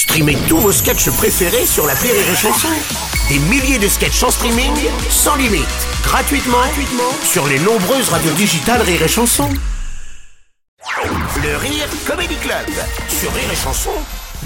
Streamez tous vos sketchs préférés sur la Rire et Chanson. Des milliers de sketchs en streaming, sans limite, gratuitement, gratuitement sur les nombreuses radios digitales Rire et Chanson. Le Rire Comedy Club sur Rire et Chanson.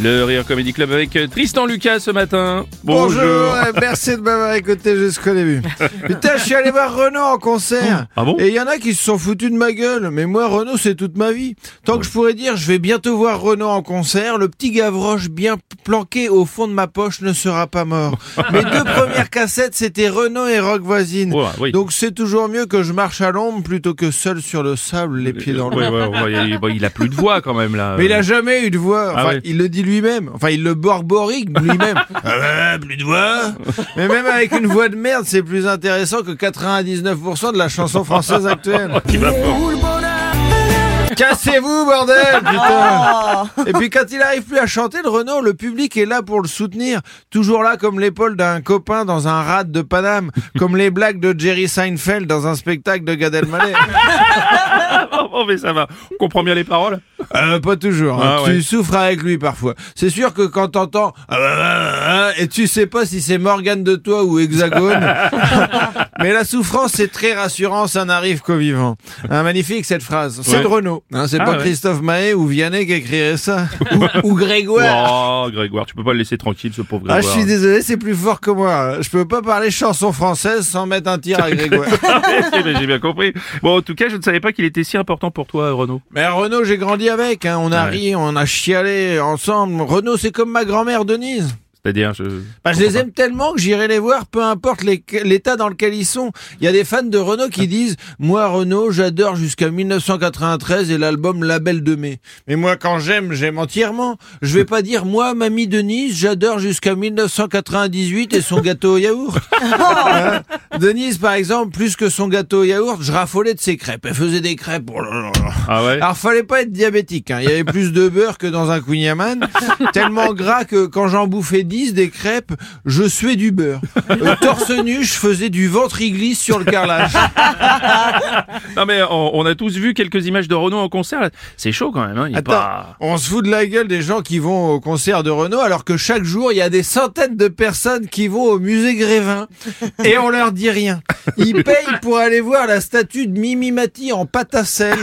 Le Rire Comedy Club avec euh, Tristan Lucas ce matin. Bonjour, euh, merci de m'avoir écouté jusqu'au début. Putain, je suis allé voir Renault en concert. Ah bon Et il y en a qui se sont foutus de ma gueule. Mais moi, Renault, c'est toute ma vie. Tant que je pourrais dire, je vais bientôt voir Renault en concert, le petit Gavroche bien planqué au fond de ma poche ne sera pas mort. Mes deux premières cassettes, c'était Renault et Rock Voisine. Ouais, oui. Donc c'est toujours mieux que je marche à l'ombre plutôt que seul sur le sable, les pieds dans le Ouais, ouais, ouais, il, bon, il a plus de voix quand même là. mais il a jamais eu de voix. Enfin, Ah ouais. il le dit lui-même. Enfin, il le borborique lui-même. ah ouais, plus de voix. Mais même avec une voix de merde, c'est plus intéressant que 99% de la chanson française actuelle. Cassez-vous, bordel, putain Et puis quand il arrive plus à chanter, le Renault, le public est là pour le soutenir. Toujours là comme l'épaule d'un copain dans un rad de Paname. Comme les blagues de Jerry Seinfeld dans un spectacle de Gad Elmaleh. Oh, oh, mais ça va. On comprend bien les paroles. Euh, pas toujours. hein. Ah, tu souffres avec lui parfois. C'est sûr que quand t'entends ah, bah, bah, bah, et tu sais pas si c'est Morgane de toi ou Hexagone. Mais la souffrance c'est très rassurant, ça n'arrive qu'aux vivants. Un magnifique cette phrase. C'est Ouais. de Renault. Hein, c'est Ah, pas ouais. Christophe Mahé ou Vianney qui écrirait ça. ou, ou Grégoire. Oh, Grégoire, tu peux pas le laisser tranquille, ce pauvre Ah, Grégoire. je suis désolé, c'est plus fort que moi. Je peux pas parler chanson française sans mettre un tir à Grégoire. Ben, J'ai bien compris. Bon, en tout cas, je ne savais pas qu'il était si important pour toi, Renaud. Mais Renaud, j'ai grandi avec. hein. On a Ouais. ri, on a chialé ensemble. Renaud, c'est comme ma grand-mère Denise. C'est-à-dire, je. Bah, je les aime tellement que j'irai les voir, peu importe l'état dans lequel ils sont. Il y a des fans de Renault qui disent Moi, Renault, j'adore jusqu'à 1993 et l'album Label de mai. Mais moi, quand j'aime, j'aime entièrement. Je vais pas dire Moi, mamie Denise, j'adore jusqu'à 1998 et son gâteau au yaourt. Hein? Denise, par exemple, plus que son gâteau au yaourt, je raffolais de ses crêpes. Elle faisait des crêpes. oh là là là. Ah ouais? Alors fallait pas être diabétique, hein. il y avait plus de beurre que dans un Queen Yaman, tellement gras que quand j'en bouffais 10 des crêpes, je suais du beurre. Euh, torse nu, je faisais du ventre-glisse sur le carrelage. Non, mais on, on a tous vu quelques images de Renaud en concert. C'est chaud quand même, hein. Il Attends, pas. on se fout de la gueule des gens qui vont au concert de Renault alors que chaque jour il y a des centaines de personnes qui vont au musée Grévin et on leur dit rien. Ils payent pour aller voir la statue de Mimi Mati en pâte à sel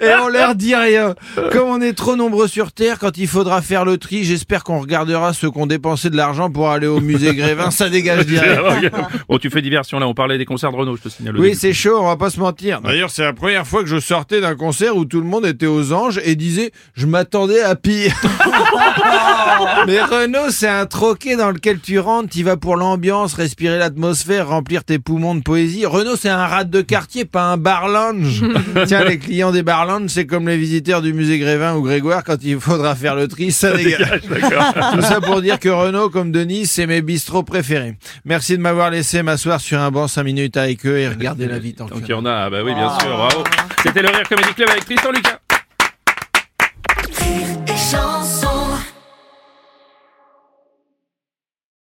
et, et on leur dit rien. Comme on est trop nombreux sur Terre, quand il faudra faire le tri, j'espère qu'on regardera ceux qui ont dépensé de l'argent pour aller au musée Grévin. Ça dégage direct. bon, tu fais diversion là. On parlait des concerts de Renault, je te signale. Oui, c'est chaud, on va pas se mentir. D'ailleurs, c'est la première fois que je sortais d'un concert où tout le monde était aux anges et disait je m'attendais à pire. Mais Renault, c'est un troquet dans lequel tu rentres, tu vas pour l'ambiance, respirer l'atmosphère, remplir tes poumons de poésie. Renault, c'est un rat de quartier, pas un bar lounge. Tiens, les clients des bar lounge, c'est comme les visiteurs du musée Grévin ou Grégoire quand il faudra faire le tri, ça dégage. Tout ça pour dire que Renaud, comme Denis, c'est mes bistrots préférés. Merci de m'avoir laissé m'asseoir sur un banc 5 minutes avec eux et regarder la vie tant, tant qu'il y en a. Ah, bah oui, bien ah. sûr, bravo. C'était le Rire Comedy Club avec Tristan Lucas.